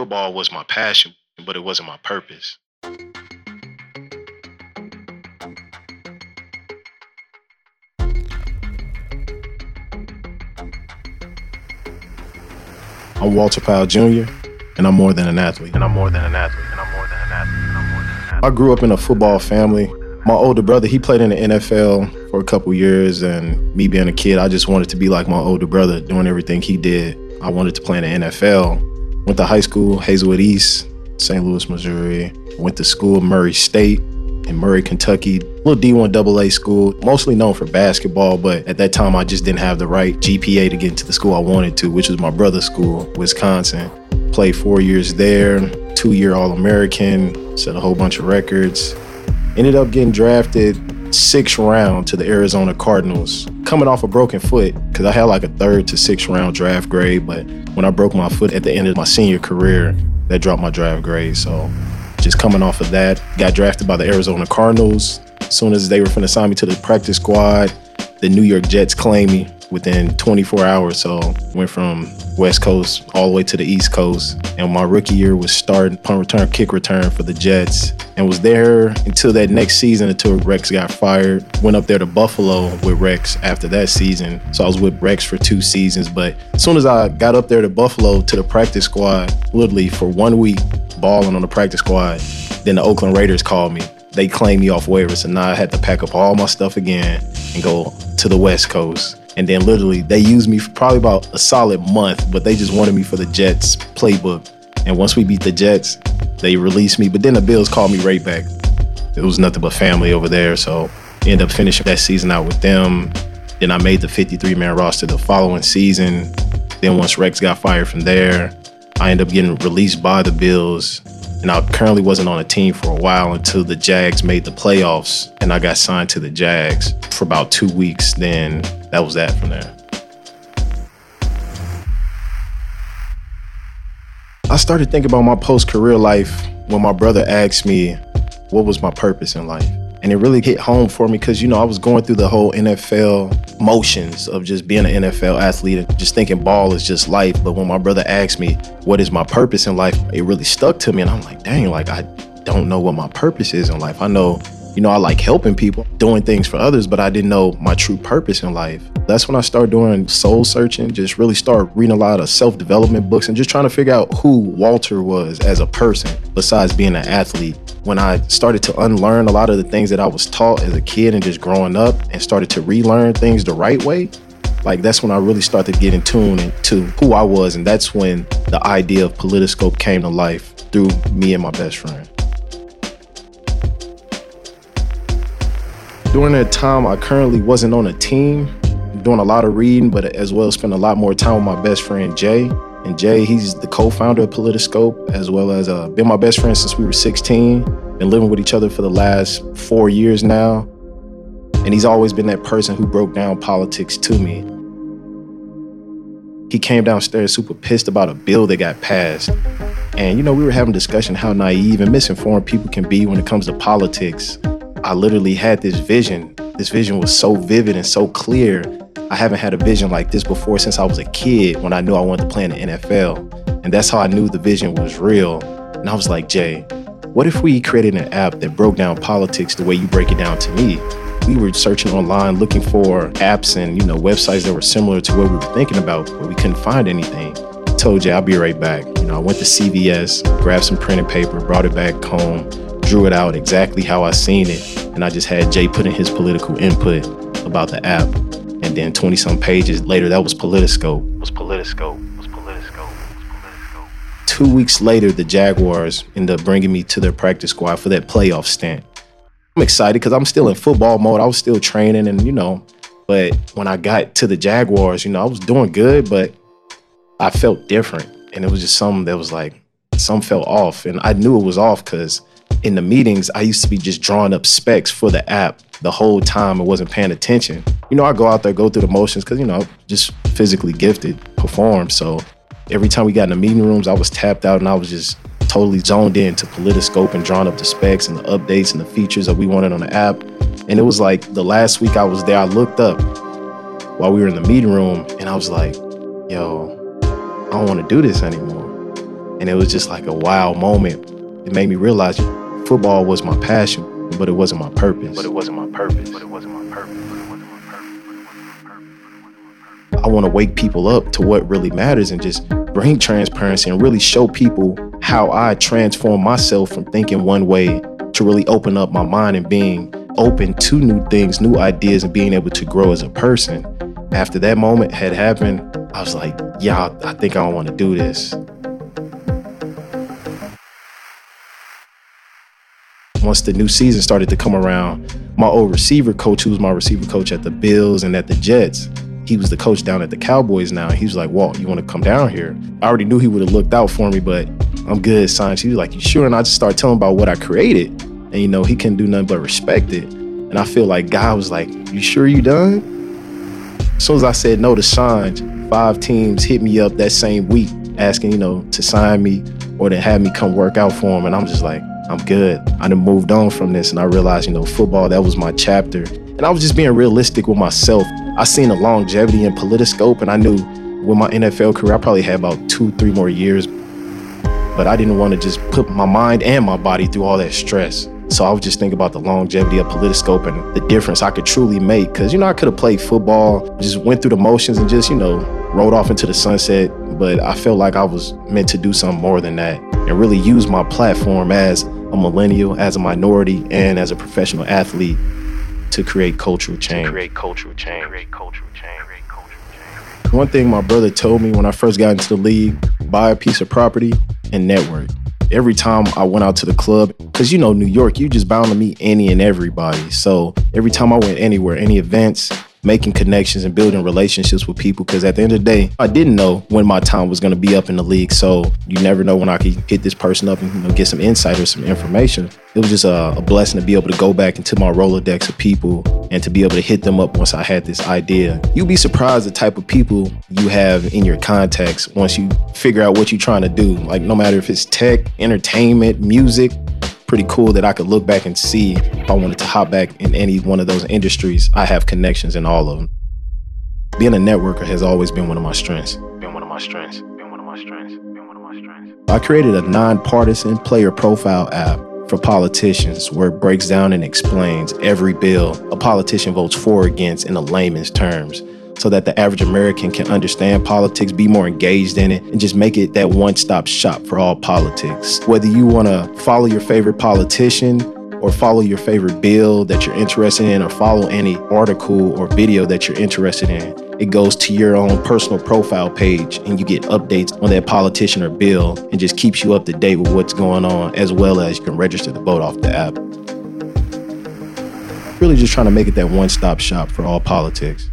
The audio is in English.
football was my passion, but it wasn't my purpose. I'm Walter Powell Jr., and I'm more than an athlete. And I'm more than an athlete. And I'm more than an athlete. And I'm more than an athlete. I grew up in a football family. My older brother, he played in the NFL for a couple years, and me being a kid, I just wanted to be like my older brother, doing everything he did. I wanted to play in the NFL. Went to high school, Hazelwood East, St. Louis, Missouri. Went to school, Murray State in Murray, Kentucky. Little D1 AA school, mostly known for basketball, but at that time I just didn't have the right GPA to get into the school I wanted to, which was my brother's school, Wisconsin. Played four years there, two year All American, set a whole bunch of records. Ended up getting drafted sixth round to the Arizona Cardinals, coming off a broken foot, because I had like a third to sixth round draft grade, but when I broke my foot at the end of my senior career, that dropped my draft grade. So just coming off of that, got drafted by the Arizona Cardinals. As soon as they were to sign me to the practice squad, the New York Jets claimed me within 24 hours. So went from West Coast all the way to the East Coast. And my rookie year was starting punt return, kick return for the Jets. And was there until that next season until Rex got fired. Went up there to Buffalo with Rex after that season. So I was with Rex for two seasons. But as soon as I got up there to Buffalo to the practice squad, literally for one week, balling on the practice squad, then the Oakland Raiders called me. They claimed me off waivers, so now I had to pack up all my stuff again and go to the West Coast. And then literally they used me for probably about a solid month, but they just wanted me for the Jets playbook. And once we beat the Jets, they released me. But then the Bills called me right back. It was nothing but family over there. So ended up finishing that season out with them. Then I made the 53 man roster the following season. Then once Rex got fired from there, I ended up getting released by the Bills. And I currently wasn't on a team for a while until the Jags made the playoffs and I got signed to the Jags for about two weeks. Then that was that from there. I started thinking about my post career life when my brother asked me what was my purpose in life. And it really hit home for me because, you know, I was going through the whole NFL motions of just being an NFL athlete and just thinking ball is just life. But when my brother asked me, what is my purpose in life, it really stuck to me. And I'm like, dang, like, I don't know what my purpose is in life. I know, you know, I like helping people, doing things for others, but I didn't know my true purpose in life. That's when I started doing soul searching, just really start reading a lot of self development books and just trying to figure out who Walter was as a person besides being an athlete when I started to unlearn a lot of the things that I was taught as a kid and just growing up and started to relearn things the right way, like that's when I really started getting tuned to who I was. And that's when the idea of Politiscope came to life through me and my best friend. During that time, I currently wasn't on a team, doing a lot of reading, but as well spent a lot more time with my best friend Jay. And Jay, he's the co-founder of Politiscope, as well as uh, been my best friend since we were 16. Been living with each other for the last four years now. And he's always been that person who broke down politics to me. He came downstairs super pissed about a bill that got passed. And you know, we were having discussion how naive and misinformed people can be when it comes to politics. I literally had this vision. This vision was so vivid and so clear I haven't had a vision like this before since I was a kid when I knew I wanted to play in the NFL. And that's how I knew the vision was real. And I was like, Jay, what if we created an app that broke down politics the way you break it down to me? We were searching online looking for apps and you know websites that were similar to what we were thinking about, but we couldn't find anything. I told Jay I'll be right back. You know, I went to CVS, grabbed some printed paper, brought it back home, drew it out exactly how I seen it, and I just had Jay put in his political input about the app. And then 20 some pages later, that was Politiscope. Was Politiscope. Was Politiscope. Was Politiscope. Two weeks later, the Jaguars ended up bringing me to their practice squad for that playoff stint. I'm excited because I'm still in football mode. I was still training and, you know, but when I got to the Jaguars, you know, I was doing good, but I felt different. And it was just something that was like, some felt off. And I knew it was off because in the meetings, I used to be just drawing up specs for the app the whole time I wasn't paying attention. You know, I go out there, go through the motions because, you know, just physically gifted, perform. So every time we got in the meeting rooms, I was tapped out and I was just totally zoned in to Politiscope and drawing up the specs and the updates and the features that we wanted on the app. And it was like the last week I was there, I looked up while we were in the meeting room and I was like, yo, I don't want to do this anymore. And it was just like a wow moment. It made me realize football was my passion, but it wasn't my purpose. But it wasn't my purpose. But it wasn't my purpose. But it wasn't my purpose. But it wasn't my purpose. I want to wake people up to what really matters and just bring transparency and really show people how I transform myself from thinking one way to really open up my mind and being open to new things, new ideas, and being able to grow as a person. After that moment had happened, I was like, yeah, I think I want to do this. Once the new season started to come around, my old receiver coach, who was my receiver coach at the Bills and at the Jets, he was the coach down at the Cowboys now. He was like, Walt, you want to come down here? I already knew he would have looked out for me, but I'm good, son. He was like, You sure? And I just started telling about what I created. And, you know, he couldn't do nothing but respect it. And I feel like God was like, You sure you done? As soon as I said no to signs, five teams hit me up that same week asking, you know, to sign me or to have me come work out for them. And I'm just like, I'm good. I done moved on from this and I realized, you know, football, that was my chapter. And I was just being realistic with myself. I seen the longevity in Politiscope and I knew with my NFL career, I probably had about two, three more years. But I didn't want to just put my mind and my body through all that stress. So I was just thinking about the longevity of Politiscope and the difference I could truly make. Cause, you know, I could have played football, just went through the motions and just, you know, rode off into the sunset. But I felt like I was meant to do something more than that and really use my platform as a millennial, as a minority, and as a professional athlete to create cultural change. To create cultural change. Create cultural change. Create cultural change. One thing my brother told me when I first got into the league buy a piece of property and network. Every time I went out to the club, because you know, New York, you just bound to meet any and everybody. So every time I went anywhere, any events, making connections and building relationships with people because at the end of the day, I didn't know when my time was going to be up in the league. So you never know when I could hit this person up and you know, get some insight or some information. It was just a, a, blessing to be able to go back into my Rolodex of people and to be able to hit them up once I had this idea. You'd be surprised the type of people you have in your contacts once you figure out what you're trying to do. Like, no matter if it's tech, entertainment, music, pretty cool that I could look back and see if I wanted to hop back in any one of those industries. I have connections in all of them. Being a networker has always been one of my strengths. Been one of my strengths. Been one of my strengths. Been one of my strengths. I created a nonpartisan player profile app for politicians where it breaks down and explains every bill a politician votes for or against in a layman's terms so that the average American can understand politics, be more engaged in it, and just make it that one stop shop for all politics. Whether you want to follow your favorite politician, or follow your favorite bill that you're interested in, or follow any article or video that you're interested in. It goes to your own personal profile page and you get updates on that politician or bill and just keeps you up to date with what's going on, as well as you can register to vote off the app. Really just trying to make it that one stop shop for all politics.